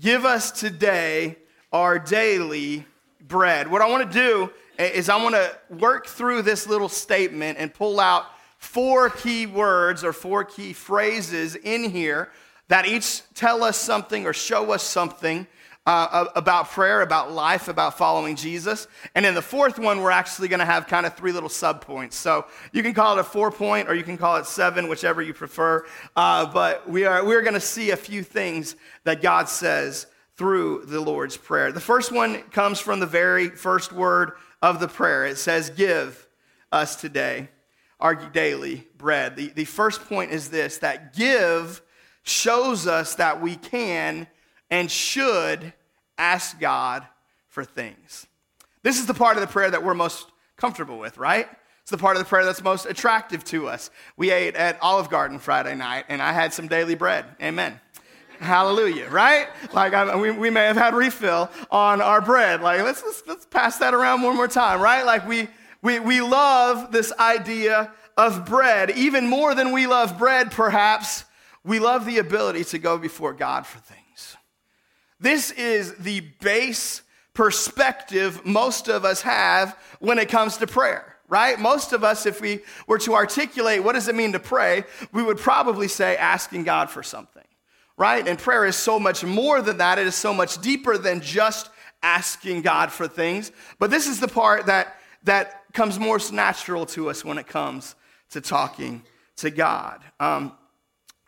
Give us today our daily bread. What I want to do is I want to work through this little statement and pull out four key words or four key phrases in here that each tell us something or show us something uh, about prayer, about life, about following Jesus. And in the fourth one, we're actually going to have kind of three little subpoints. So you can call it a four point or you can call it seven, whichever you prefer. Uh, but we are, we're going to see a few things that God says through the Lord's Prayer. The first one comes from the very first word of the prayer. It says, Give us today our daily bread. The, the first point is this that give shows us that we can and should ask God for things. This is the part of the prayer that we're most comfortable with, right? It's the part of the prayer that's most attractive to us. We ate at Olive Garden Friday night, and I had some daily bread. Amen. Hallelujah, right? Like I, we, we may have had refill on our bread. Like let's, let's, let's pass that around one more time, right? Like we, we, we love this idea of bread. Even more than we love bread, perhaps, we love the ability to go before God for things. This is the base perspective most of us have when it comes to prayer, right? Most of us, if we were to articulate what does it mean to pray, we would probably say asking God for something, right? And prayer is so much more than that. It is so much deeper than just asking God for things. But this is the part that, that comes most natural to us when it comes to talking to God. Um,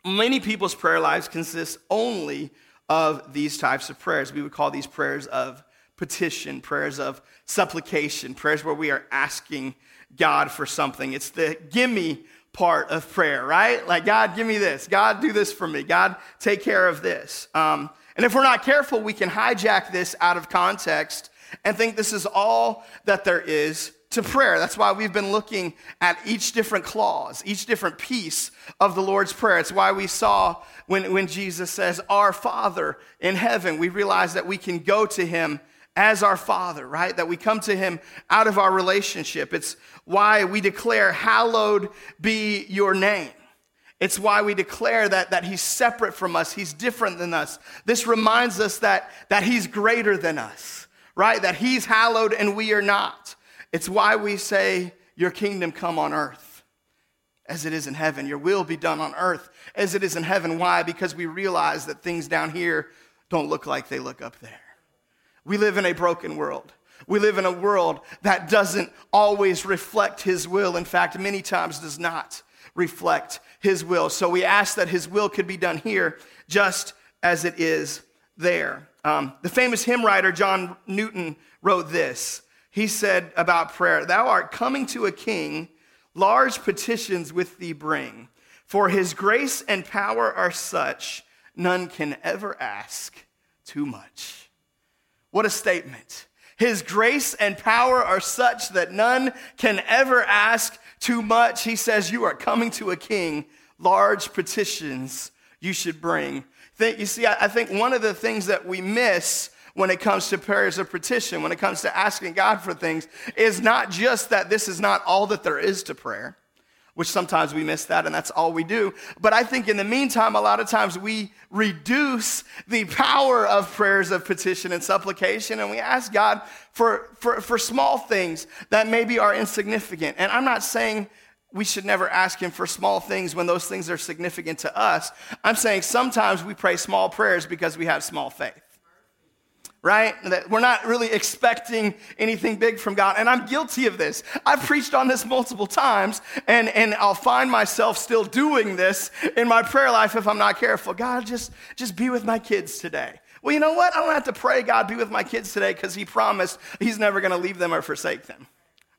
many people's prayer lives consist only of these types of prayers. We would call these prayers of petition, prayers of supplication, prayers where we are asking God for something. It's the gimme part of prayer, right? Like, God, give me this. God, do this for me. God, take care of this. Um, and if we're not careful, we can hijack this out of context and think this is all that there is to prayer. That's why we've been looking at each different clause, each different piece of the Lord's Prayer. It's why we saw when, when Jesus says, Our Father in heaven, we realize that we can go to Him as our Father, right? That we come to Him out of our relationship. It's why we declare, Hallowed be your name. It's why we declare that, that He's separate from us, He's different than us. This reminds us that, that He's greater than us, right? That He's hallowed and we are not. It's why we say, Your kingdom come on earth as it is in heaven. Your will be done on earth as it is in heaven. Why? Because we realize that things down here don't look like they look up there. We live in a broken world. We live in a world that doesn't always reflect His will. In fact, many times does not reflect His will. So we ask that His will could be done here just as it is there. Um, the famous hymn writer John Newton wrote this he said about prayer, Thou art coming to a king, large petitions with thee bring. For his grace and power are such, none can ever ask too much. What a statement. His grace and power are such that none can ever ask too much. He says, You are coming to a king, large petitions you should bring. You see, I think one of the things that we miss when it comes to prayers of petition, when it comes to asking God for things, is not just that this is not all that there is to prayer, which sometimes we miss that and that's all we do. But I think in the meantime, a lot of times we reduce the power of prayers of petition and supplication and we ask God for, for, for small things that maybe are insignificant. And I'm not saying we should never ask him for small things when those things are significant to us. I'm saying sometimes we pray small prayers because we have small faith right? That we're not really expecting anything big from God. And I'm guilty of this. I've preached on this multiple times, and, and I'll find myself still doing this in my prayer life if I'm not careful. God, just, just be with my kids today. Well, you know what? I don't have to pray, God, be with my kids today because He promised He's never going to leave them or forsake them,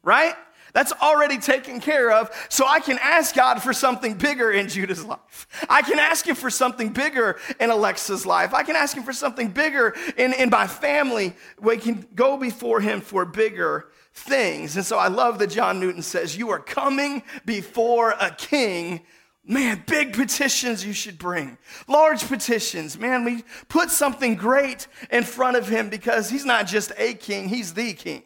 right? That's already taken care of. So I can ask God for something bigger in Judah's life. I can ask Him for something bigger in Alexa's life. I can ask Him for something bigger in, in my family. We can go before Him for bigger things. And so I love that John Newton says, You are coming before a king. Man, big petitions you should bring. Large petitions. Man, we put something great in front of him because he's not just a king, he's the king,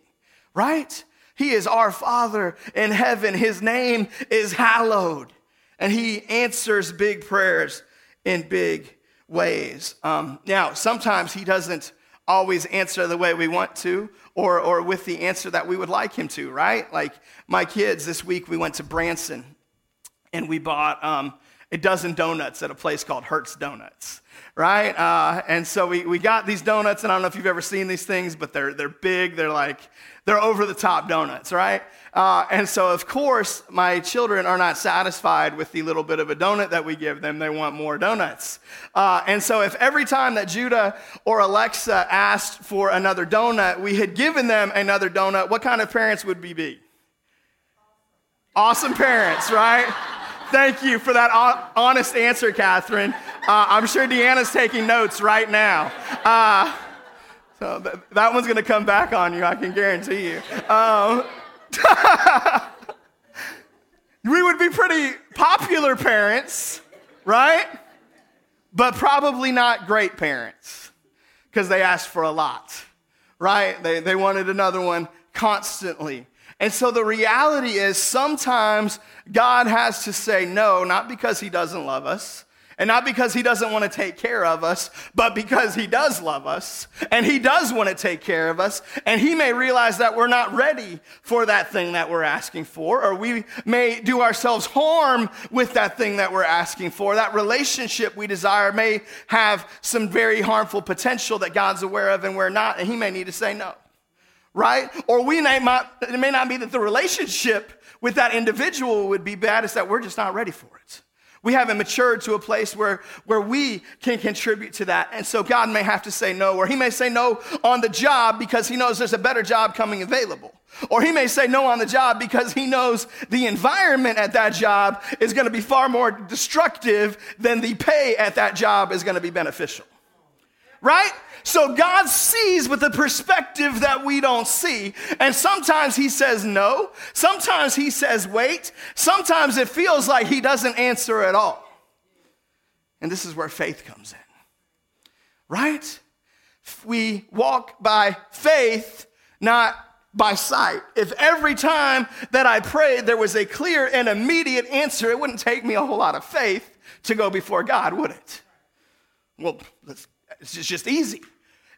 right? He is our Father in heaven. His name is hallowed. And He answers big prayers in big ways. Um, now, sometimes he doesn't always answer the way we want to or, or with the answer that we would like him to, right? Like my kids, this week we went to Branson and we bought um, a dozen donuts at a place called Hurts Donuts, right? Uh, and so we, we got these donuts, and I don't know if you've ever seen these things, but they're, they're big, they're like, they're over the top donuts, right? Uh, and so, of course, my children are not satisfied with the little bit of a donut that we give them. They want more donuts. Uh, and so, if every time that Judah or Alexa asked for another donut, we had given them another donut, what kind of parents would we be? Awesome parents, right? Thank you for that honest answer, Catherine. Uh, I'm sure Deanna's taking notes right now. So th- that one's going to come back on you, I can guarantee you. Um, we would be pretty popular parents, right? But probably not great parents because they asked for a lot, right? They, they wanted another one constantly. And so the reality is sometimes God has to say no, not because he doesn't love us, and not because he doesn't want to take care of us, but because he does love us and he does want to take care of us. And he may realize that we're not ready for that thing that we're asking for, or we may do ourselves harm with that thing that we're asking for. That relationship we desire may have some very harmful potential that God's aware of and we're not, and he may need to say no. Right? Or we may not, it may not be that the relationship with that individual would be bad, it's that we're just not ready for it. We haven't matured to a place where, where we can contribute to that. And so God may have to say no, or He may say no on the job because He knows there's a better job coming available. Or He may say no on the job because He knows the environment at that job is going to be far more destructive than the pay at that job is going to be beneficial. Right? So God sees with a perspective that we don't see. And sometimes He says no. Sometimes He says wait. Sometimes it feels like He doesn't answer at all. And this is where faith comes in. Right? We walk by faith, not by sight. If every time that I prayed there was a clear and immediate answer, it wouldn't take me a whole lot of faith to go before God, would it? Well, it's just easy.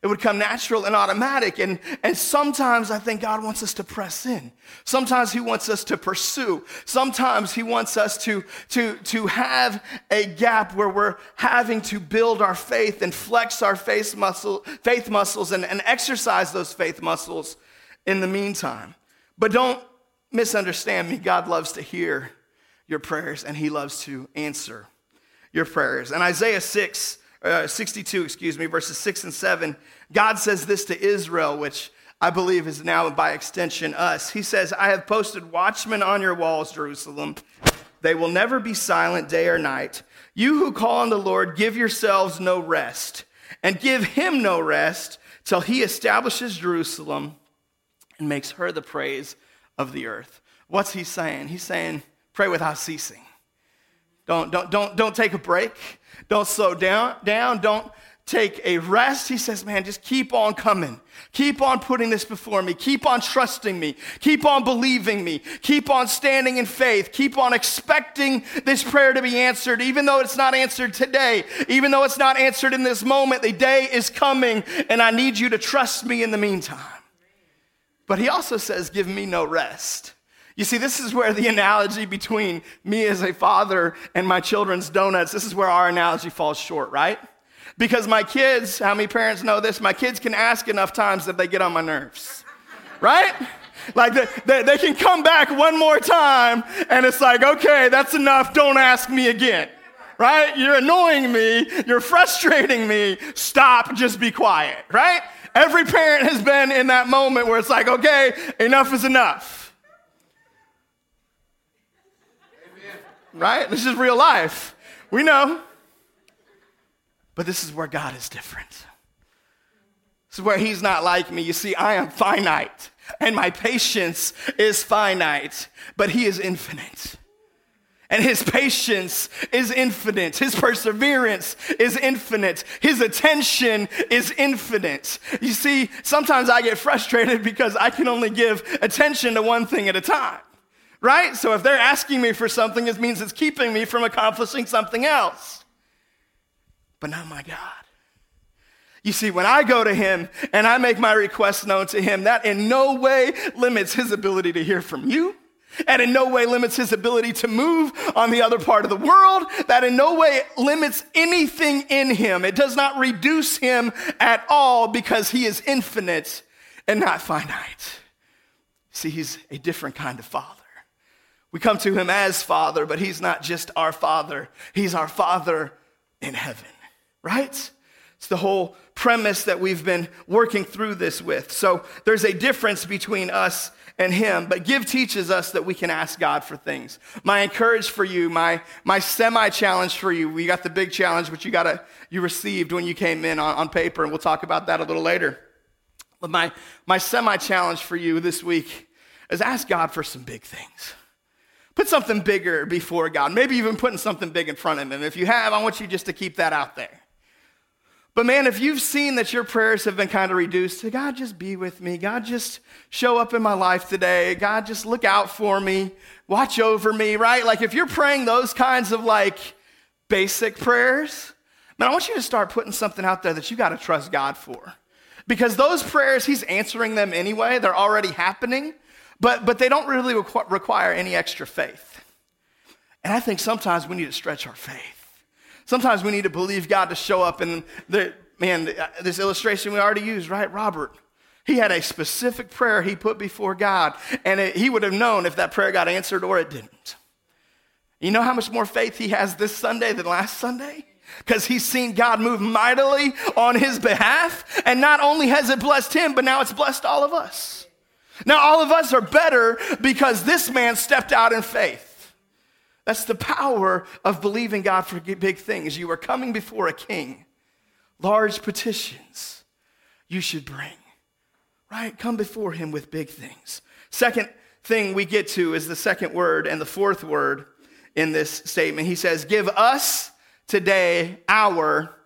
It would come natural and automatic. And, and sometimes I think God wants us to press in. Sometimes He wants us to pursue. Sometimes He wants us to, to, to have a gap where we're having to build our faith and flex our faith, muscle, faith muscles and, and exercise those faith muscles in the meantime. But don't misunderstand me. God loves to hear your prayers and He loves to answer your prayers. And Isaiah 6, uh, 62, excuse me, verses 6 and 7, God says this to Israel, which I believe is now by extension us. He says, I have posted watchmen on your walls, Jerusalem. They will never be silent day or night. You who call on the Lord, give yourselves no rest, and give him no rest till he establishes Jerusalem and makes her the praise of the earth. What's he saying? He's saying, pray without ceasing. Don't, don't, don't, don't take a break. Don't slow down, down. Don't take a rest. He says, man, just keep on coming. Keep on putting this before me. Keep on trusting me. Keep on believing me. Keep on standing in faith. Keep on expecting this prayer to be answered, even though it's not answered today, even though it's not answered in this moment. The day is coming, and I need you to trust me in the meantime. But he also says, give me no rest. You see, this is where the analogy between me as a father and my children's donuts, this is where our analogy falls short, right? Because my kids, how many parents know this? My kids can ask enough times that they get on my nerves, right? Like they, they, they, can come back one more time and it's like, okay, that's enough. Don't ask me again, right? You're annoying me. You're frustrating me. Stop. Just be quiet, right? Every parent has been in that moment where it's like, okay, enough is enough. Right? This is real life. We know. But this is where God is different. This is where He's not like me. You see, I am finite, and my patience is finite, but He is infinite. And his patience is infinite. His perseverance is infinite. His attention is infinite. You see, sometimes I get frustrated because I can only give attention to one thing at a time right? So if they're asking me for something, it means it's keeping me from accomplishing something else. but not my God. You see, when I go to him and I make my request known to him, that in no way limits his ability to hear from you. And in no way limits his ability to move on the other part of the world. That in no way limits anything in him. It does not reduce him at all because he is infinite and not finite. See, he's a different kind of father. We come to him as father, but he's not just our father, he's our father in heaven, right? It's the whole premise that we've been working through this with. So there's a difference between us and him, but give teaches us that we can ask God for things. My encourage for you, my, my semi challenge for you, we got the big challenge, which you got to, you received when you came in on, on paper, and we'll talk about that a little later. But my, my semi challenge for you this week is ask God for some big things. Put something bigger before God, maybe even putting something big in front of Him. If you have, I want you just to keep that out there. But man, if you've seen that your prayers have been kind of reduced to God, just be with me. God, just show up in my life today. God, just look out for me. Watch over me, right? Like if you're praying those kinds of like basic prayers, man, I want you to start putting something out there that you got to trust God for. Because those prayers, He's answering them anyway. They're already happening, but, but they don't really requ- require any extra faith. And I think sometimes we need to stretch our faith. Sometimes we need to believe God to show up. And the, man, uh, this illustration we already used, right? Robert. He had a specific prayer he put before God, and it, he would have known if that prayer got answered or it didn't. You know how much more faith he has this Sunday than last Sunday? Because he's seen God move mightily on his behalf, and not only has it blessed him, but now it's blessed all of us. Now, all of us are better because this man stepped out in faith. That's the power of believing God for big things. You are coming before a king. Large petitions you should bring, right? Come before him with big things. Second thing we get to is the second word and the fourth word in this statement. He says, Give us today our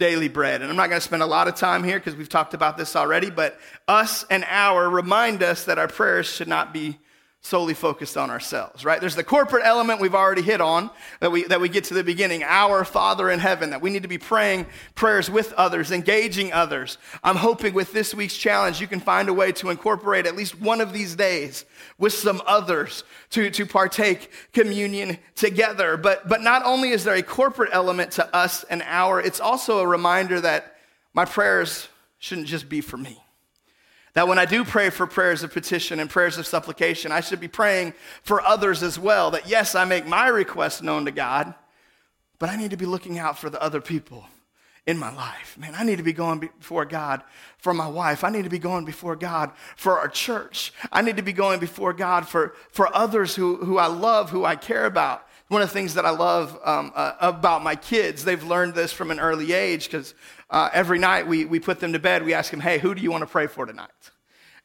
daily bread. And I'm not going to spend a lot of time here because we've talked about this already, but us and our remind us that our prayers should not be solely focused on ourselves, right? There's the corporate element we've already hit on that we, that we get to the beginning, our Father in heaven, that we need to be praying prayers with others, engaging others. I'm hoping with this week's challenge, you can find a way to incorporate at least one of these days with some others to, to partake communion together. But, but not only is there a corporate element to us and our, it's also a reminder that my prayers shouldn't just be for me. That when I do pray for prayers of petition and prayers of supplication, I should be praying for others as well. That yes, I make my request known to God, but I need to be looking out for the other people in my life. Man, I need to be going before God for my wife. I need to be going before God for our church. I need to be going before God for, for others who, who I love, who I care about. One of the things that I love um, uh, about my kids, they've learned this from an early age because uh, every night we, we put them to bed, we ask them, hey, who do you want to pray for tonight?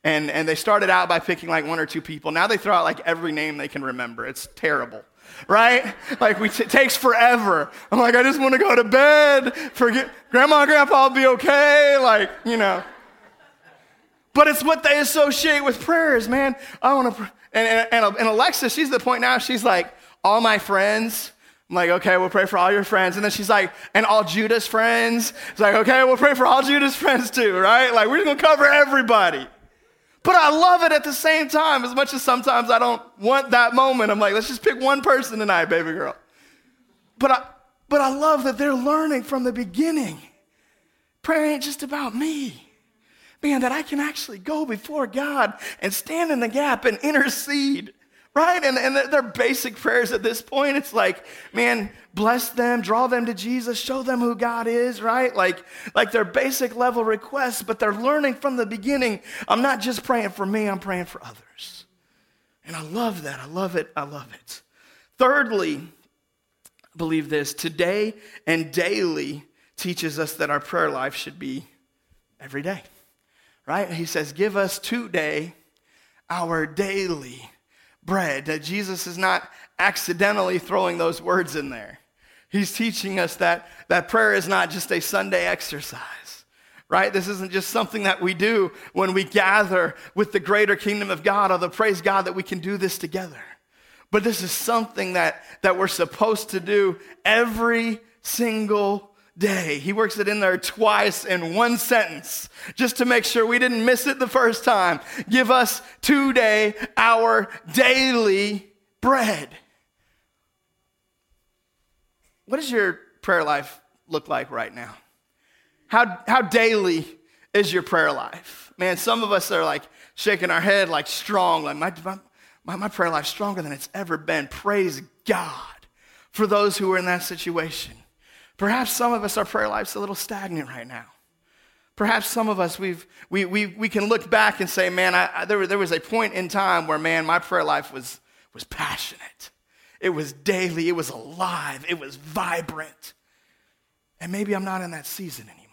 And, and they started out by picking like one or two people. Now they throw out like every name they can remember. It's terrible, right? Like we t- it takes forever. I'm like, I just want to go to bed. Forget grandma and grandpa will be okay. Like, you know. But it's what they associate with prayers, man. I want to. Pr- and, and, and Alexa, she's the point now. She's like, all my friends I'm like, okay, we'll pray for all your friends. And then she's like, and all Judah's friends. It's like, okay, we'll pray for all Judah's friends too, right? Like, we're gonna cover everybody. But I love it at the same time, as much as sometimes I don't want that moment. I'm like, let's just pick one person tonight, baby girl. But I, but I love that they're learning from the beginning. Prayer ain't just about me. Man, that I can actually go before God and stand in the gap and intercede right? And, and they're basic prayers at this point. It's like, man, bless them, draw them to Jesus, show them who God is, right? Like, like they're basic level requests, but they're learning from the beginning. I'm not just praying for me, I'm praying for others. And I love that. I love it. I love it. Thirdly, believe this today and daily teaches us that our prayer life should be every day, right? He says, Give us today our daily bread. That Jesus is not accidentally throwing those words in there. He's teaching us that, that prayer is not just a Sunday exercise, right? This isn't just something that we do when we gather with the greater kingdom of God, although praise God that we can do this together. But this is something that, that we're supposed to do every single day. He works it in there twice in one sentence just to make sure we didn't miss it the first time. Give us today our daily bread. What does your prayer life look like right now? How, how daily is your prayer life? Man, some of us are like shaking our head like strong, like my, my, my prayer life's stronger than it's ever been. Praise God for those who are in that situation. Perhaps some of us, our prayer life's a little stagnant right now. Perhaps some of us, we've, we, we, we can look back and say, man, I, I, there, there was a point in time where, man, my prayer life was, was passionate. It was daily, it was alive, it was vibrant. And maybe I'm not in that season anymore.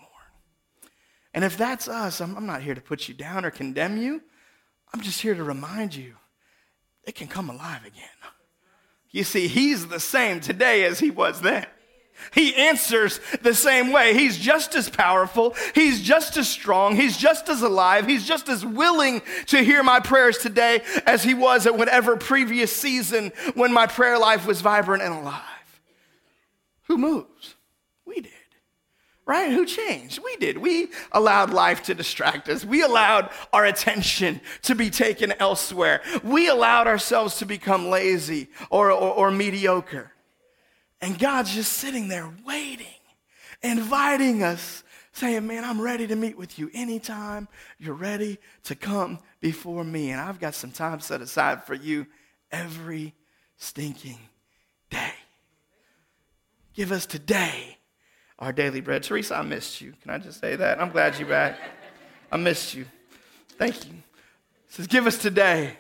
And if that's us, I'm, I'm not here to put you down or condemn you. I'm just here to remind you it can come alive again. You see, he's the same today as he was then. He answers the same way. He's just as powerful. He's just as strong. He's just as alive. He's just as willing to hear my prayers today as he was at whatever previous season when my prayer life was vibrant and alive. Who moves? We did. Right? Who changed? We did. We allowed life to distract us. We allowed our attention to be taken elsewhere. We allowed ourselves to become lazy or, or, or mediocre. And God's just sitting there waiting, inviting us, saying, Man, I'm ready to meet with you anytime you're ready to come before me. And I've got some time set aside for you every stinking day. Give us today our daily bread. Teresa, I missed you. Can I just say that? I'm glad you're back. I missed you. Thank you. It says, Give us today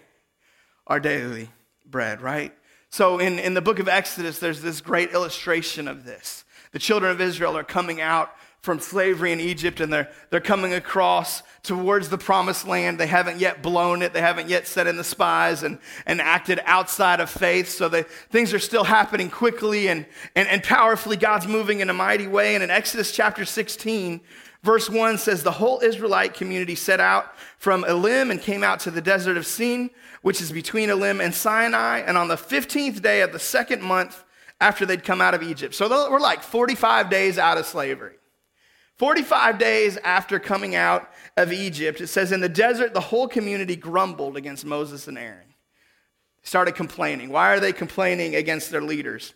our daily bread, right? So in, in the book of Exodus, there's this great illustration of this. The children of Israel are coming out from slavery in Egypt and they're, they're coming across towards the promised land. They haven't yet blown it. They haven't yet set in the spies and, and acted outside of faith. So they, things are still happening quickly and, and, and powerfully. God's moving in a mighty way. And in Exodus chapter 16, verse 1 says, The whole Israelite community set out from Elim and came out to the desert of Sin which is between Elim and Sinai, and on the 15th day of the second month after they'd come out of Egypt. So we're like 45 days out of slavery. 45 days after coming out of Egypt, it says, In the desert, the whole community grumbled against Moses and Aaron. Started complaining. Why are they complaining against their leaders?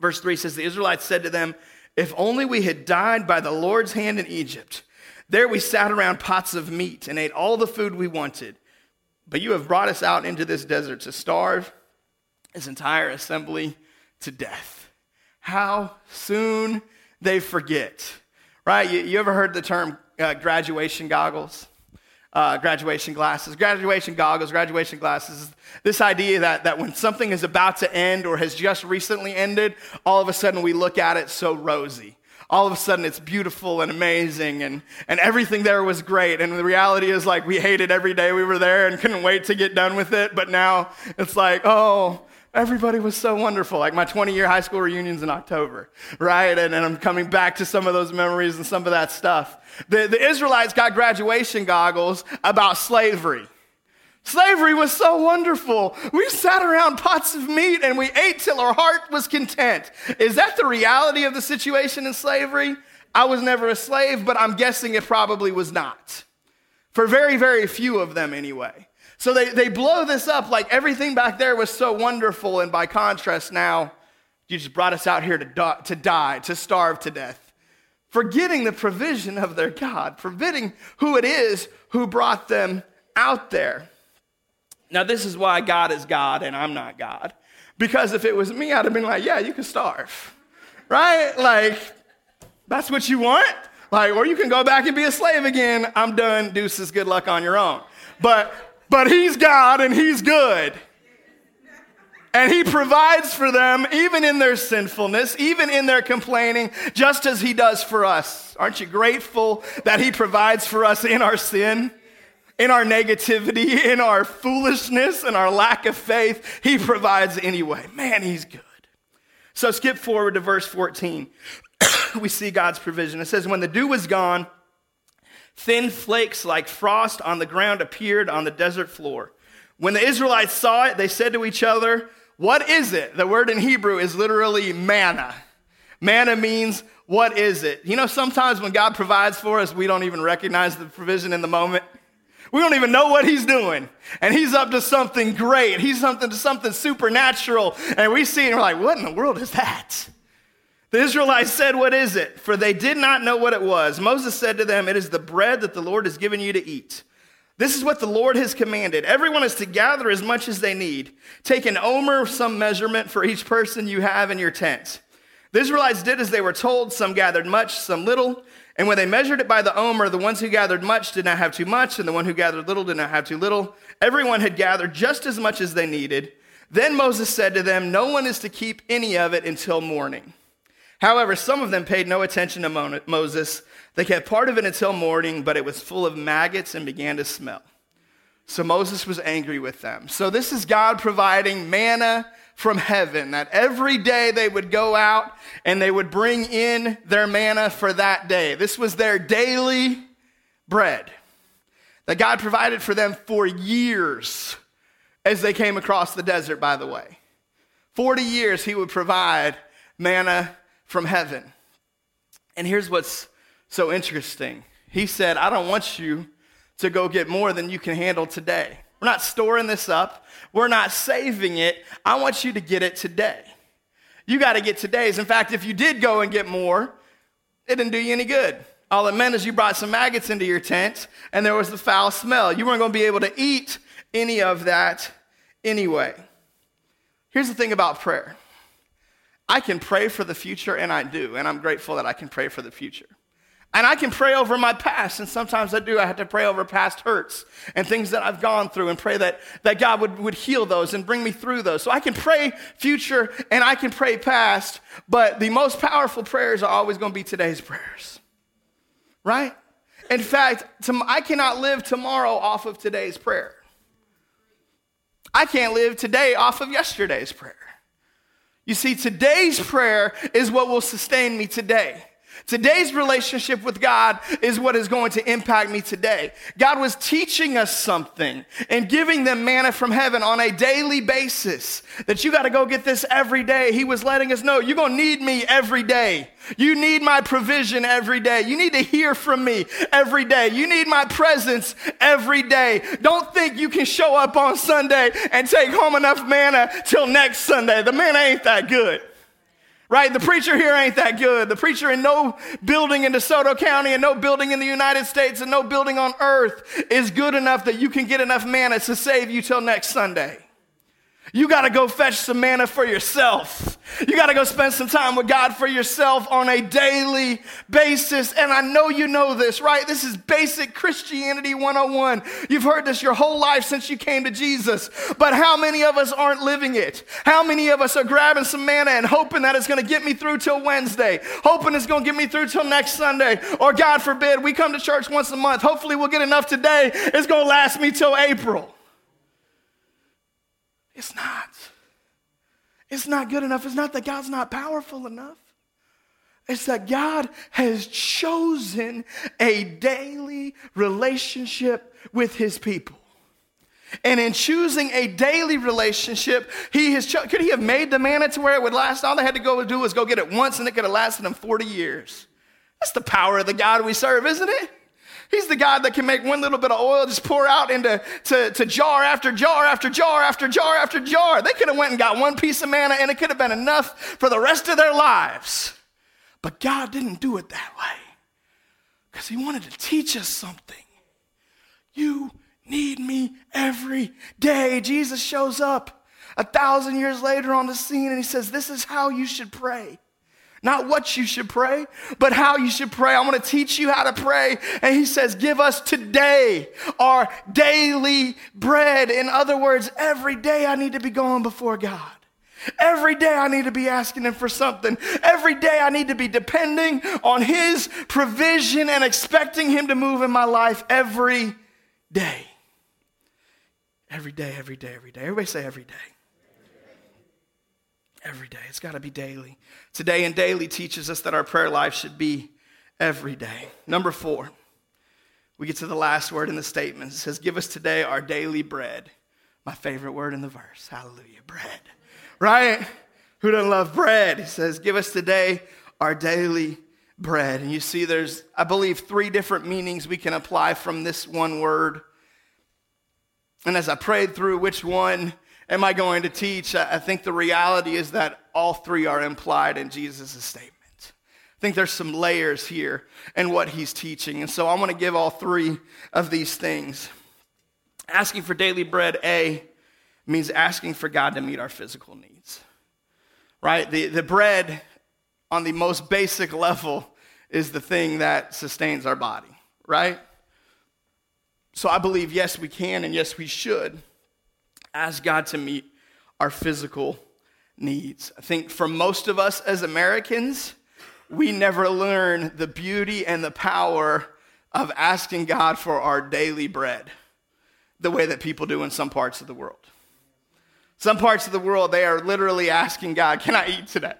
Verse 3 says, The Israelites said to them, If only we had died by the Lord's hand in Egypt. There we sat around pots of meat and ate all the food we wanted. But you have brought us out into this desert to starve this entire assembly to death. How soon they forget, right? You, you ever heard the term uh, graduation goggles? Uh, graduation glasses, graduation goggles, graduation glasses. This idea that, that when something is about to end or has just recently ended, all of a sudden we look at it so rosy all of a sudden it's beautiful and amazing and, and everything there was great. And the reality is like we hated every day we were there and couldn't wait to get done with it. But now it's like, oh, everybody was so wonderful. Like my 20 year high school reunions in October, right? And, and I'm coming back to some of those memories and some of that stuff. The, the Israelites got graduation goggles about slavery. Slavery was so wonderful. We sat around pots of meat and we ate till our heart was content. Is that the reality of the situation in slavery? I was never a slave, but I'm guessing it probably was not. For very, very few of them, anyway. So they, they blow this up like everything back there was so wonderful, and by contrast, now you just brought us out here to, die, to die, to starve to death. Forgetting the provision of their God, forgetting who it is who brought them out there. Now, this is why God is God and I'm not God. Because if it was me, I'd have been like, yeah, you can starve, right? Like, that's what you want? Like, or you can go back and be a slave again. I'm done. Deuces, good luck on your own. But, but he's God and he's good. And he provides for them even in their sinfulness, even in their complaining, just as he does for us. Aren't you grateful that he provides for us in our sin? in our negativity, in our foolishness, and our lack of faith, He provides anyway. Man, He's good. So skip forward to verse 14. we see God's provision. It says, When the dew was gone, thin flakes like frost on the ground appeared on the desert floor. When the Israelites saw it, they said to each other, What is it? The word in Hebrew is literally manna. Manna means, what is it? You know, sometimes when God provides for us, we don't even recognize the provision in the moment. We don't even know what he's doing. And he's up to something great. He's something to something supernatural. And we see it and we're like, what in the world is that? The Israelites said, What is it? For they did not know what it was. Moses said to them, It is the bread that the Lord has given you to eat. This is what the Lord has commanded. Everyone is to gather as much as they need. Take an omer, some measurement for each person you have in your tent. The Israelites did as they were told. Some gathered much, some little. And when they measured it by the omer, the ones who gathered much did not have too much, and the one who gathered little did not have too little. Everyone had gathered just as much as they needed. Then Moses said to them, No one is to keep any of it until morning. However, some of them paid no attention to Moses. They kept part of it until morning, but it was full of maggots and began to smell. So Moses was angry with them. So this is God providing manna from heaven, that every day they would go out and they would bring in their manna for that day. This was their daily bread that God provided for them for years as they came across the desert, by the way. 40 years he would provide manna from heaven. And here's what's so interesting He said, I don't want you to go get more than you can handle today. We're not storing this up. We're not saving it. I want you to get it today. You got to get today's. In fact, if you did go and get more, it didn't do you any good. All it meant is you brought some maggots into your tent and there was the foul smell. You weren't going to be able to eat any of that anyway. Here's the thing about prayer I can pray for the future, and I do, and I'm grateful that I can pray for the future. And I can pray over my past, and sometimes I do. I have to pray over past hurts and things that I've gone through and pray that, that God would, would heal those and bring me through those. So I can pray future and I can pray past, but the most powerful prayers are always going to be today's prayers. Right? In fact, I cannot live tomorrow off of today's prayer. I can't live today off of yesterday's prayer. You see, today's prayer is what will sustain me today. Today's relationship with God is what is going to impact me today. God was teaching us something and giving them manna from heaven on a daily basis that you got to go get this every day. He was letting us know you're going to need me every day. You need my provision every day. You need to hear from me every day. You need my presence every day. Don't think you can show up on Sunday and take home enough manna till next Sunday. The manna ain't that good right? The preacher here ain't that good. The preacher in no building in DeSoto County and no building in the United States and no building on earth is good enough that you can get enough manna to save you till next Sunday. You got to go fetch some manna for yourself. You got to go spend some time with God for yourself on a daily basis. And I know you know this, right? This is basic Christianity 101. You've heard this your whole life since you came to Jesus. But how many of us aren't living it? How many of us are grabbing some manna and hoping that it's going to get me through till Wednesday, hoping it's going to get me through till next Sunday? Or God forbid, we come to church once a month. Hopefully, we'll get enough today. It's going to last me till April. It's not. It's not good enough. It's not that God's not powerful enough. It's that God has chosen a daily relationship with his people. And in choosing a daily relationship, he has cho- could he have made the manna to where it would last? All they had to go do was go get it once and it could have lasted them 40 years. That's the power of the God we serve, isn't it? He's the God that can make one little bit of oil just pour out into to, to jar after jar after jar after jar after jar. They could have went and got one piece of manna and it could have been enough for the rest of their lives. But God didn't do it that way because he wanted to teach us something. You need me every day. Jesus shows up a thousand years later on the scene and he says, This is how you should pray. Not what you should pray, but how you should pray. I want to teach you how to pray. And he says, Give us today our daily bread. In other words, every day I need to be going before God. Every day I need to be asking Him for something. Every day I need to be depending on His provision and expecting Him to move in my life every day. Every day, every day, every day. Everybody say every day. Every day. It's got to be daily. Today and daily teaches us that our prayer life should be every day. Number four, we get to the last word in the statement. It says, Give us today our daily bread. My favorite word in the verse. Hallelujah. Bread. Right? Who doesn't love bread? He says, Give us today our daily bread. And you see, there's, I believe, three different meanings we can apply from this one word. And as I prayed through which one am I going to teach, I think the reality is that all three are implied in Jesus' statement. I think there's some layers here in what he's teaching. And so I want to give all three of these things. Asking for daily bread, A, means asking for God to meet our physical needs. Right? The, the bread, on the most basic level, is the thing that sustains our body, right? So I believe, yes, we can and yes, we should ask God to meet our physical needs. I think for most of us as Americans, we never learn the beauty and the power of asking God for our daily bread the way that people do in some parts of the world. Some parts of the world, they are literally asking God, Can I eat today?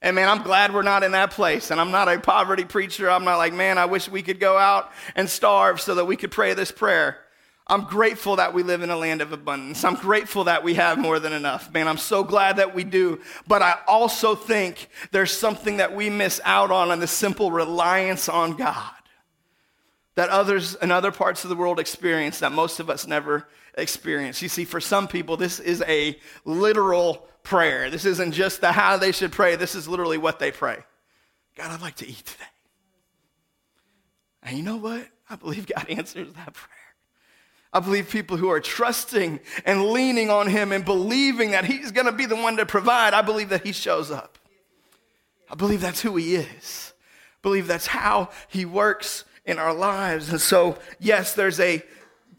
And man, I'm glad we're not in that place. And I'm not a poverty preacher. I'm not like, man, I wish we could go out and starve so that we could pray this prayer. I'm grateful that we live in a land of abundance. I'm grateful that we have more than enough. Man, I'm so glad that we do. But I also think there's something that we miss out on in the simple reliance on God that others in other parts of the world experience that most of us never experience. You see, for some people, this is a literal prayer. This isn't just the how they should pray, this is literally what they pray God, I'd like to eat today. And you know what? I believe God answers that prayer. I believe people who are trusting and leaning on Him and believing that He's going to be the one to provide, I believe that He shows up. I believe that's who He is. I believe that's how He works in our lives. And so, yes, there's a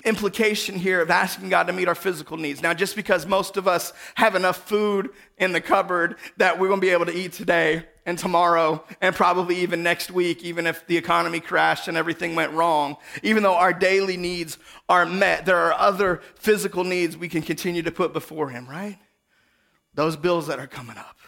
implication here of asking God to meet our physical needs. Now, just because most of us have enough food in the cupboard that we're going to be able to eat today and tomorrow and probably even next week, even if the economy crashed and everything went wrong, even though our daily needs are met, there are other physical needs we can continue to put before Him, right? Those bills that are coming up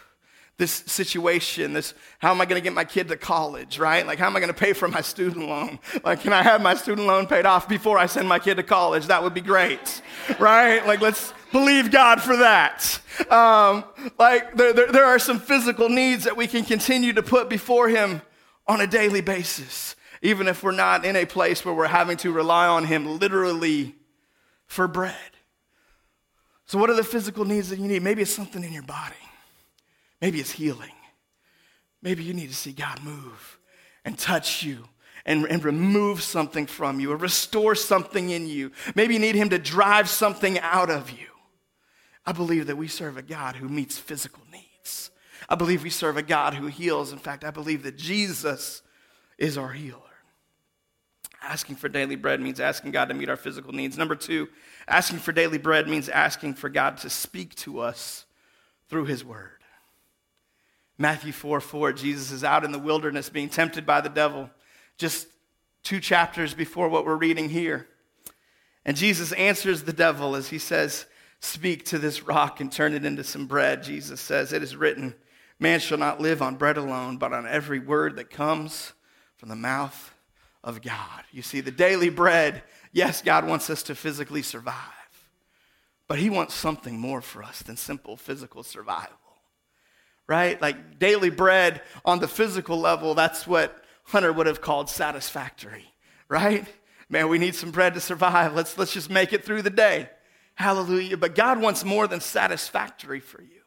this situation, this how am I going to get my kid to college, right? Like, how am I going to pay for my student loan? Like, can I have my student loan paid off before I send my kid to college? That would be great, right? Like, let's believe God for that. Um, like, there, there, there are some physical needs that we can continue to put before Him on a daily basis, even if we're not in a place where we're having to rely on Him literally for bread. So, what are the physical needs that you need? Maybe it's something in your body. Maybe it's healing. Maybe you need to see God move and touch you and, and remove something from you or restore something in you. Maybe you need Him to drive something out of you. I believe that we serve a God who meets physical needs. I believe we serve a God who heals. In fact, I believe that Jesus is our healer. Asking for daily bread means asking God to meet our physical needs. Number two, asking for daily bread means asking for God to speak to us through His word. Matthew 4 4, Jesus is out in the wilderness being tempted by the devil, just two chapters before what we're reading here. And Jesus answers the devil as he says, Speak to this rock and turn it into some bread. Jesus says, It is written, Man shall not live on bread alone, but on every word that comes from the mouth of God. You see, the daily bread, yes, God wants us to physically survive, but He wants something more for us than simple physical survival right? Like daily bread on the physical level, that's what Hunter would have called satisfactory, right? Man, we need some bread to survive. Let's, let's just make it through the day. Hallelujah. But God wants more than satisfactory for you.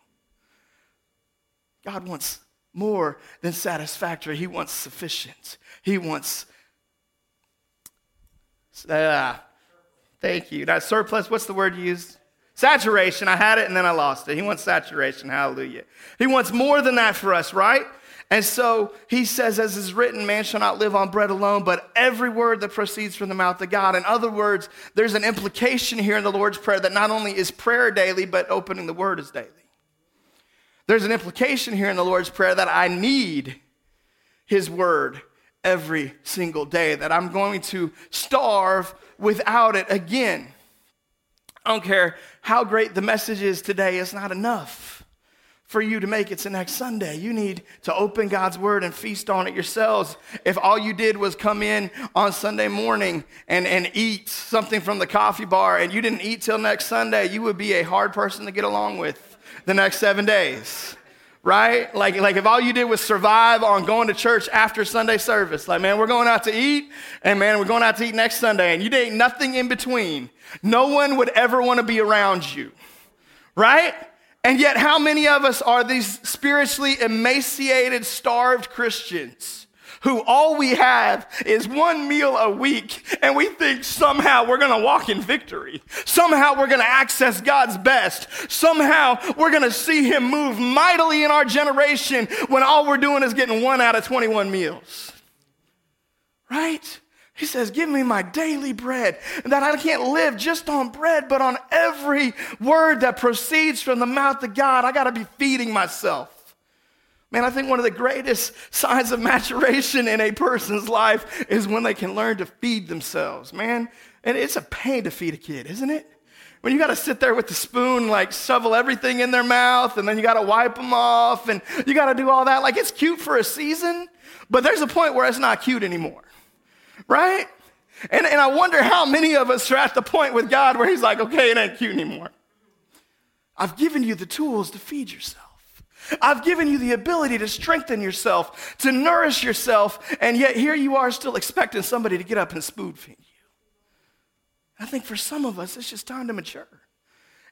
God wants more than satisfactory. He wants sufficient. He wants, uh, thank you. That surplus, what's the word you used? Saturation. I had it and then I lost it. He wants saturation. Hallelujah. He wants more than that for us, right? And so he says, as is written, man shall not live on bread alone, but every word that proceeds from the mouth of God. In other words, there's an implication here in the Lord's Prayer that not only is prayer daily, but opening the word is daily. There's an implication here in the Lord's Prayer that I need his word every single day, that I'm going to starve without it again. I don't care how great the message is today, it's not enough for you to make it to next Sunday. You need to open God's word and feast on it yourselves. If all you did was come in on Sunday morning and, and eat something from the coffee bar and you didn't eat till next Sunday, you would be a hard person to get along with the next seven days right? Like, like if all you did was survive on going to church after Sunday service, like, man, we're going out to eat, and man, we're going out to eat next Sunday, and you did nothing in between. No one would ever want to be around you, right? And yet, how many of us are these spiritually emaciated, starved Christians? Who all we have is one meal a week, and we think somehow we're gonna walk in victory. Somehow we're gonna access God's best. Somehow we're gonna see Him move mightily in our generation when all we're doing is getting one out of 21 meals. Right? He says, Give me my daily bread, and that I can't live just on bread, but on every word that proceeds from the mouth of God. I got to be feeding myself. Man, I think one of the greatest signs of maturation in a person's life is when they can learn to feed themselves, man. And it's a pain to feed a kid, isn't it? When you got to sit there with the spoon, like shovel everything in their mouth, and then you got to wipe them off, and you got to do all that. Like it's cute for a season, but there's a point where it's not cute anymore, right? And, and I wonder how many of us are at the point with God where He's like, okay, it ain't cute anymore. I've given you the tools to feed yourself. I've given you the ability to strengthen yourself, to nourish yourself, and yet here you are still expecting somebody to get up and spoon feed you. I think for some of us, it's just time to mature.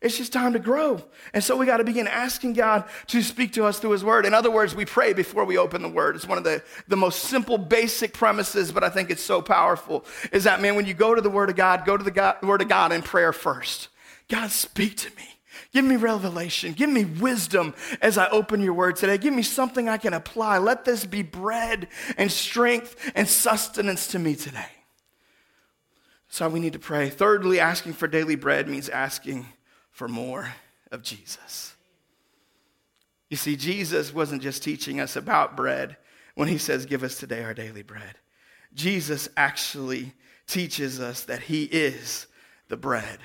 It's just time to grow. And so we got to begin asking God to speak to us through His Word. In other words, we pray before we open the Word. It's one of the, the most simple, basic premises, but I think it's so powerful. Is that, man, when you go to the Word of God, go to the God, Word of God in prayer first. God, speak to me. Give me revelation. Give me wisdom as I open your word today. Give me something I can apply. Let this be bread and strength and sustenance to me today. So we need to pray. Thirdly, asking for daily bread means asking for more of Jesus. You see, Jesus wasn't just teaching us about bread when he says, Give us today our daily bread. Jesus actually teaches us that he is the bread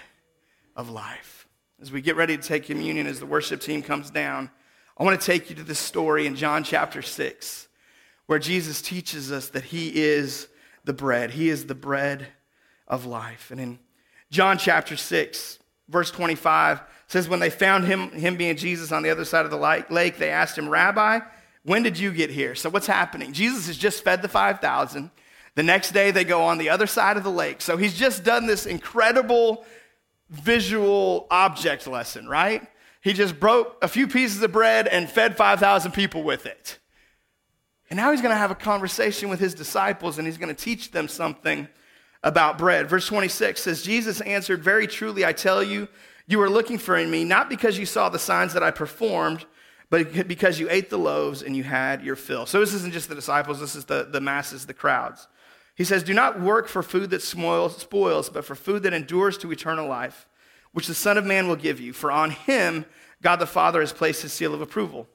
of life. As we get ready to take communion, as the worship team comes down, I want to take you to this story in John chapter 6, where Jesus teaches us that he is the bread. He is the bread of life. And in John chapter 6, verse 25, says, When they found him, him being Jesus on the other side of the lake, they asked him, Rabbi, when did you get here? So what's happening? Jesus has just fed the 5,000. The next day, they go on the other side of the lake. So he's just done this incredible visual object lesson, right? He just broke a few pieces of bread and fed 5,000 people with it. And now he's going to have a conversation with his disciples and he's going to teach them something about bread. Verse 26 says, Jesus answered, Very truly, I tell you, you are looking for me, not because you saw the signs that I performed, but because you ate the loaves and you had your fill. So this isn't just the disciples, this is the, the masses, the crowds. He says, Do not work for food that spoils, but for food that endures to eternal life, which the Son of Man will give you. For on him God the Father has placed his seal of approval.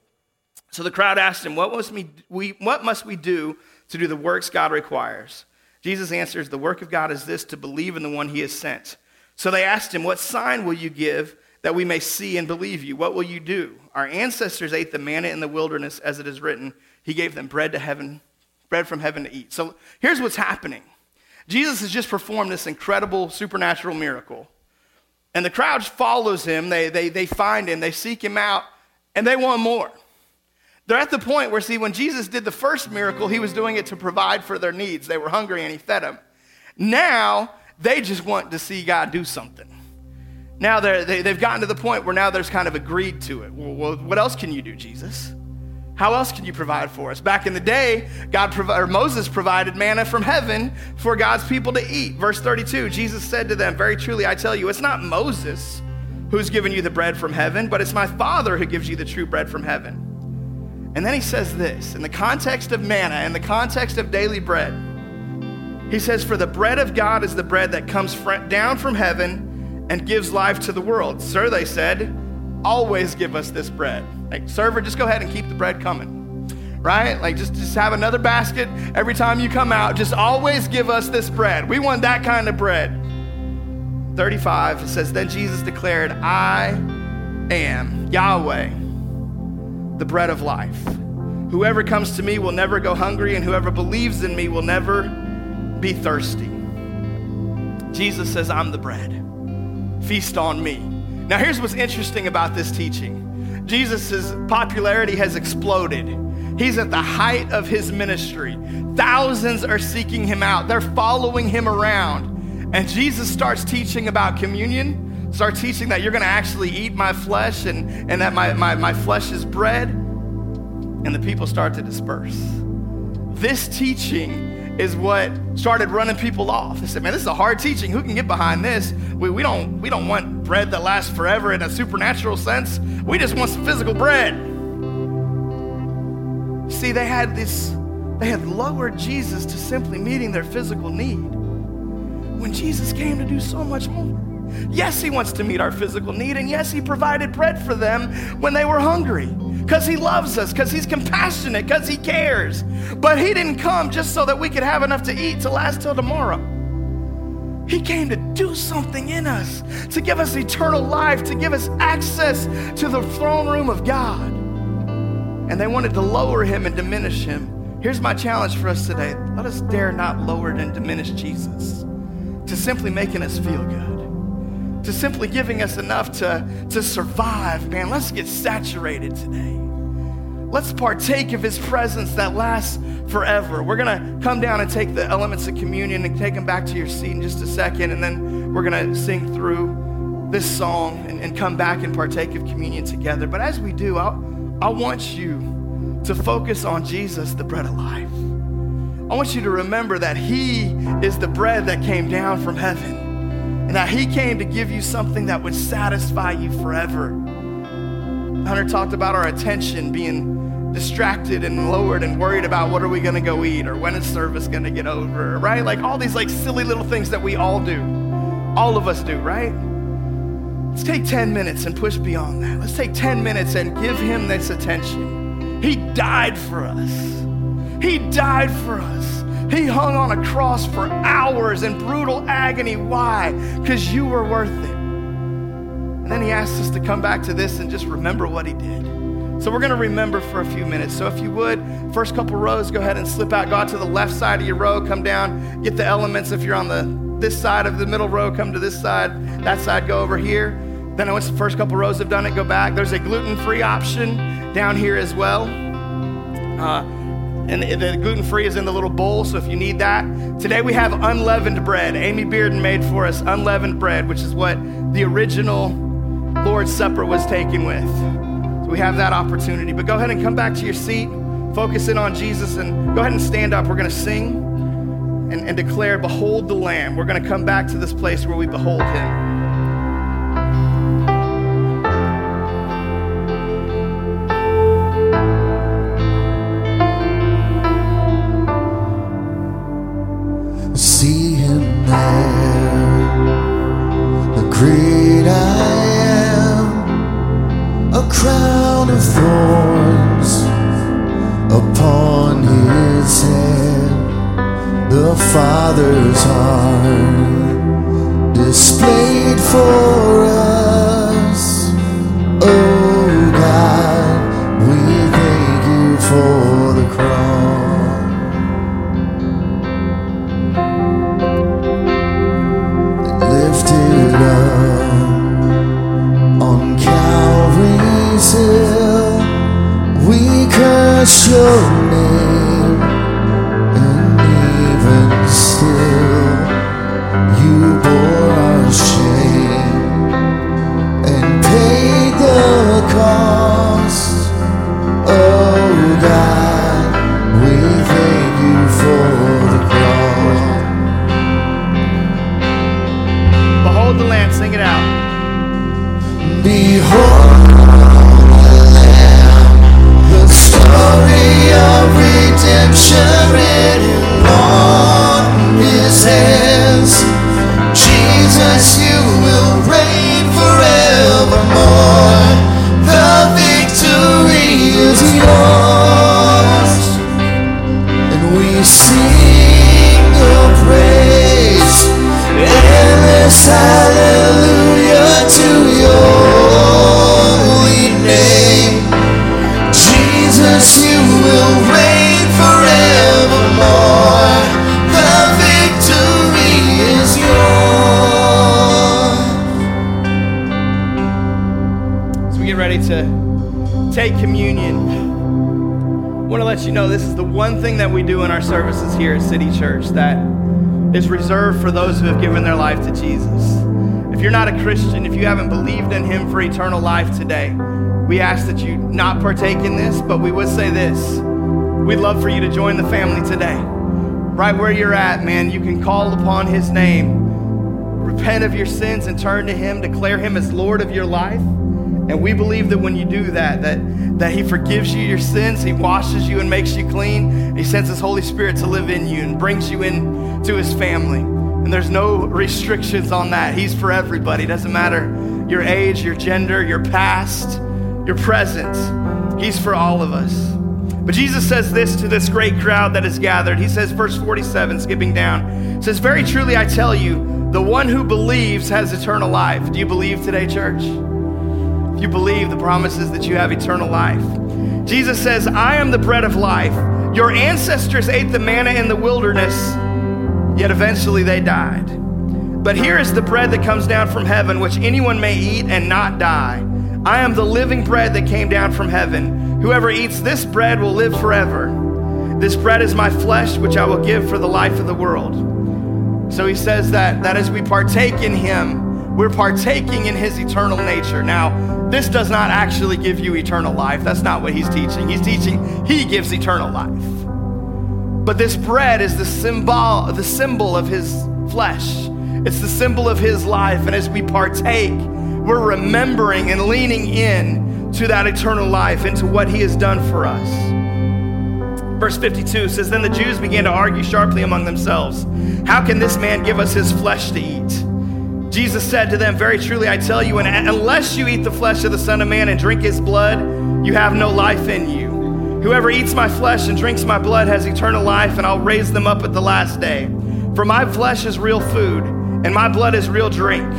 So the crowd asked him, What must we, what must we do to do the works God requires? Jesus answers, The work of God is this to believe in the one he has sent. So they asked him, What sign will you give that we may see and believe you? What will you do? Our ancestors ate the manna in the wilderness, as it is written, He gave them bread to heaven bread from heaven to eat. So here's what's happening Jesus has just performed this incredible supernatural miracle. And the crowd follows him, they, they, they find him, they seek him out, and they want more. They're at the point where, see, when Jesus did the first miracle, he was doing it to provide for their needs. They were hungry and he fed them. Now, they just want to see God do something. Now they, they've gotten to the point where now there's kind of agreed to it. Well, what else can you do, Jesus? How else can you provide for us? Back in the day, God or Moses provided manna from heaven for God's people to eat. Verse 32, Jesus said to them, Very truly, I tell you, it's not Moses who's given you the bread from heaven, but it's my Father who gives you the true bread from heaven. And then he says this in the context of manna, in the context of daily bread, he says, For the bread of God is the bread that comes down from heaven and gives life to the world. Sir, they said, always give us this bread. Like, server, just go ahead and keep the bread coming. Right? Like, just, just have another basket every time you come out. Just always give us this bread. We want that kind of bread. 35, it says, Then Jesus declared, I am Yahweh, the bread of life. Whoever comes to me will never go hungry, and whoever believes in me will never be thirsty. Jesus says, I'm the bread. Feast on me. Now, here's what's interesting about this teaching Jesus' popularity has exploded. He's at the height of his ministry. Thousands are seeking him out, they're following him around. And Jesus starts teaching about communion, starts teaching that you're going to actually eat my flesh and, and that my, my, my flesh is bread. And the people start to disperse. This teaching is what started running people off. They said, man, this is a hard teaching. Who can get behind this? We, we, don't, we don't want bread that lasts forever in a supernatural sense. We just want some physical bread. See, they had this, they had lowered Jesus to simply meeting their physical need when Jesus came to do so much more. Yes, he wants to meet our physical need, and yes, he provided bread for them when they were hungry because he loves us, because he's compassionate, because he cares. But he didn't come just so that we could have enough to eat to last till tomorrow. He came to do something in us, to give us eternal life, to give us access to the throne room of God. And they wanted to lower him and diminish him. Here's my challenge for us today let us dare not lower and diminish Jesus to simply making us feel good, to simply giving us enough to, to survive. Man, let's get saturated today. Let's partake of his presence that lasts forever. We're going to come down and take the elements of communion and take them back to your seat in just a second. And then we're going to sing through this song and, and, come back and partake of communion together. But as we do, I, I want you to focus on Jesus, the bread of life. I want you to remember that He is the bread that came down from heaven and that He came to give you something that would satisfy you forever. Hunter talked about our attention being distracted and lowered and worried about what are we going to go eat or when is service going to get over, right? Like all these like silly little things that we all do. All of us do, right? Let's take 10 minutes and push beyond that. Let's take 10 minutes and give him this attention. He died for us. He died for us. He hung on a cross for hours in brutal agony. Why? Because you were worth it. And then he asked us to come back to this and just remember what he did. So we're going to remember for a few minutes. So if you would, first couple rows, go ahead and slip out. Go out to the left side of your row, come down, get the elements. If you're on the this side of the middle row, come to this side. That side, go over here. Then once the first couple rows have done it, go back. There's a gluten-free option down here as well. Uh, and the gluten free is in the little bowl, so if you need that. Today we have unleavened bread. Amy Bearden made for us unleavened bread, which is what the original Lord's Supper was taken with we have that opportunity. But go ahead and come back to your seat, focus in on Jesus, and go ahead and stand up. We're going to sing and, and declare, Behold the Lamb. We're going to come back to this place where we behold him. Great I a crown of thorns upon his head, the Father's heart displayed for us. Ready to take communion, I want to let you know this is the one thing that we do in our services here at City Church that is reserved for those who have given their life to Jesus. If you're not a Christian, if you haven't believed in Him for eternal life today, we ask that you not partake in this, but we would say this. We'd love for you to join the family today. Right where you're at, man, you can call upon His name, repent of your sins, and turn to Him, declare Him as Lord of your life. And we believe that when you do that, that, that He forgives you your sins, He washes you and makes you clean. He sends His Holy Spirit to live in you and brings you into His family. And there's no restrictions on that. He's for everybody. Doesn't matter your age, your gender, your past, your present. He's for all of us. But Jesus says this to this great crowd that is gathered. He says, verse 47, skipping down, says, Very truly I tell you, the one who believes has eternal life. Do you believe today, church? You believe, the promises that you have eternal life. Jesus says, I am the bread of life. Your ancestors ate the manna in the wilderness, yet eventually they died. But here is the bread that comes down from heaven, which anyone may eat and not die. I am the living bread that came down from heaven. Whoever eats this bread will live forever. This bread is my flesh, which I will give for the life of the world. So he says that, that as we partake in him, we're partaking in his eternal nature. Now, this does not actually give you eternal life. That's not what he's teaching. He's teaching he gives eternal life. But this bread is the symbol, the symbol of his flesh. It's the symbol of his life. And as we partake, we're remembering and leaning in to that eternal life, into what he has done for us. Verse 52 says, Then the Jews began to argue sharply among themselves, How can this man give us his flesh to eat? Jesus said to them, Very truly I tell you, unless you eat the flesh of the Son of Man and drink his blood, you have no life in you. Whoever eats my flesh and drinks my blood has eternal life, and I'll raise them up at the last day. For my flesh is real food, and my blood is real drink.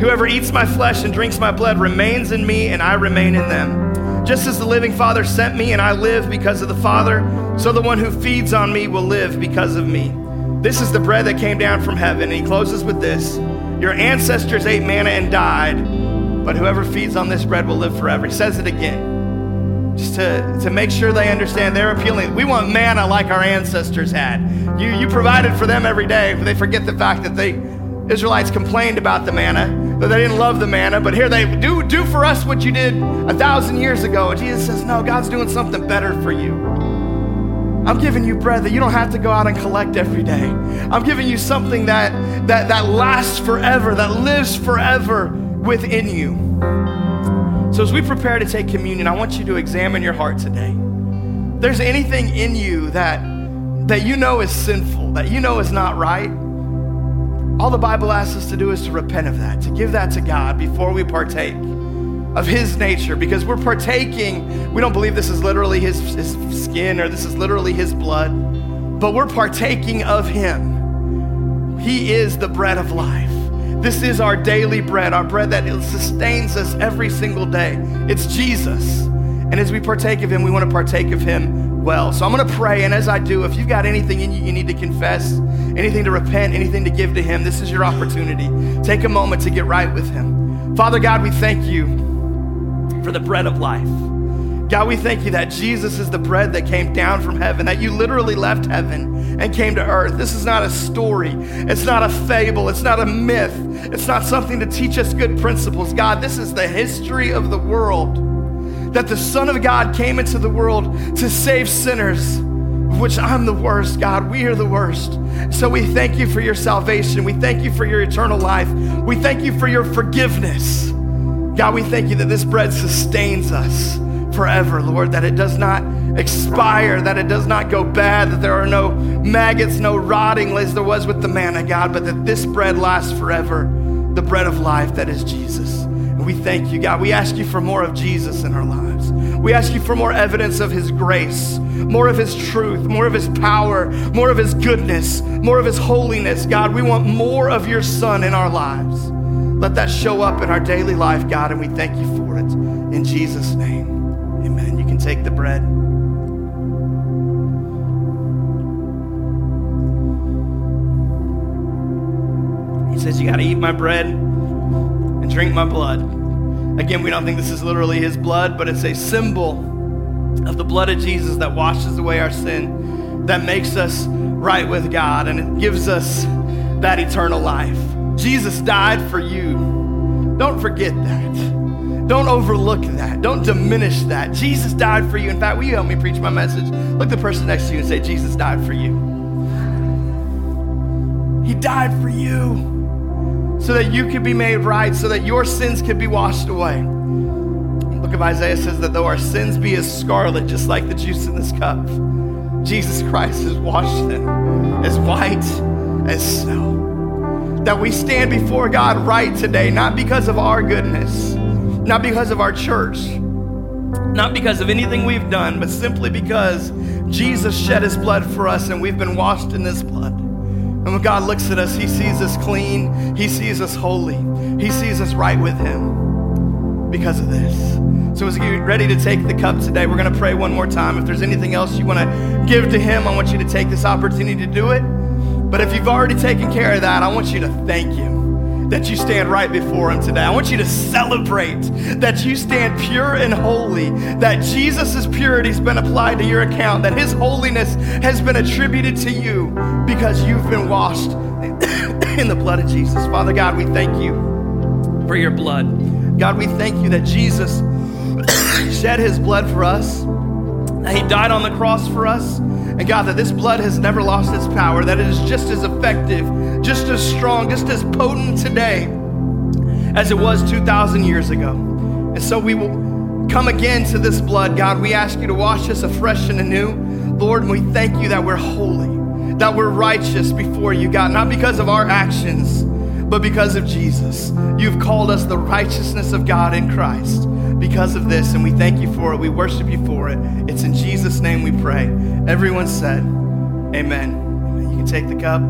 Whoever eats my flesh and drinks my blood remains in me, and I remain in them. Just as the living Father sent me, and I live because of the Father, so the one who feeds on me will live because of me. This is the bread that came down from heaven. And he closes with this Your ancestors ate manna and died, but whoever feeds on this bread will live forever. He says it again. Just to, to make sure they understand they're appealing. We want manna like our ancestors had. You, you provided for them every day, but they forget the fact that they Israelites complained about the manna, that they didn't love the manna, but here they do do for us what you did a thousand years ago. Jesus says, No, God's doing something better for you. I'm giving you bread that you don't have to go out and collect every day. I'm giving you something that that, that lasts forever, that lives forever within you. So as we prepare to take communion, I want you to examine your heart today. There's anything in you that that you know is sinful, that you know is not right all the Bible asks us to do is to repent of that, to give that to God before we partake of His nature, because we're partaking. We don't believe this is literally His, his skin or this is literally His blood, but we're partaking of Him. He is the bread of life. This is our daily bread, our bread that sustains us every single day. It's Jesus. And as we partake of Him, we want to partake of Him well. So I'm going to pray, and as I do, if you've got anything in you you need to confess, anything to repent, anything to give to Him, this is your opportunity. Take a moment to get right with Him. Father God, we thank you for the bread of life. God, we thank you that Jesus is the bread that came down from heaven, that you literally left heaven and came to earth. This is not a story, it's not a fable, it's not a myth, it's not something to teach us good principles. God, this is the history of the world that the Son of God came into the world to save sinners, of which I'm the worst, God. We are the worst. So we thank you for your salvation. We thank you for your eternal life. We thank you for your forgiveness. God, we thank you that this bread sustains us forever, Lord, that it does not expire, that it does not go bad, that there are no maggots, no rotting as there was with the manna, God, but that this bread lasts forever, the bread of life that is Jesus. And we thank you, God. We ask you for more of Jesus in our lives. We ask you for more evidence of his grace, more of his truth, more of his power, more of his goodness, more of his holiness. God, we want more of your son in our lives. Let that show up in our daily life, God, and we thank you for it. In Jesus' name, amen. You can take the bread. He says, You got to eat my bread and drink my blood. Again, we don't think this is literally his blood, but it's a symbol of the blood of Jesus that washes away our sin, that makes us right with God, and it gives us that eternal life. Jesus died for you. Don't forget that. Don't overlook that. Don't diminish that. Jesus died for you. In fact, will you help me preach my message? Look the person next to you and say, Jesus died for you. He died for you so that you could be made right, so that your sins could be washed away. The book of Isaiah says that though our sins be as scarlet, just like the juice in this cup, Jesus Christ has washed them as white as snow. That we stand before God right today, not because of our goodness, not because of our church, not because of anything we've done, but simply because Jesus shed his blood for us and we've been washed in this blood. And when God looks at us, He sees us clean, He sees us holy, He sees us right with Him because of this. So, as you're ready to take the cup today, we're going to pray one more time. If there's anything else you want to give to Him, I want you to take this opportunity to do it. But if you've already taken care of that, I want you to thank Him that you stand right before Him today. I want you to celebrate that you stand pure and holy, that Jesus' purity has been applied to your account, that His holiness has been attributed to you because you've been washed in the blood of Jesus. Father God, we thank you for your blood. God, we thank you that Jesus shed His blood for us, that He died on the cross for us. And God, that this blood has never lost its power, that it is just as effective, just as strong, just as potent today as it was 2,000 years ago. And so we will come again to this blood. God, we ask you to wash us afresh and anew. Lord, we thank you that we're holy, that we're righteous before you, God, not because of our actions, but because of Jesus. You've called us the righteousness of God in Christ because of this, and we thank you for it. We worship you for it. It's in Jesus' name we pray. Everyone said, Amen. You can take the cup.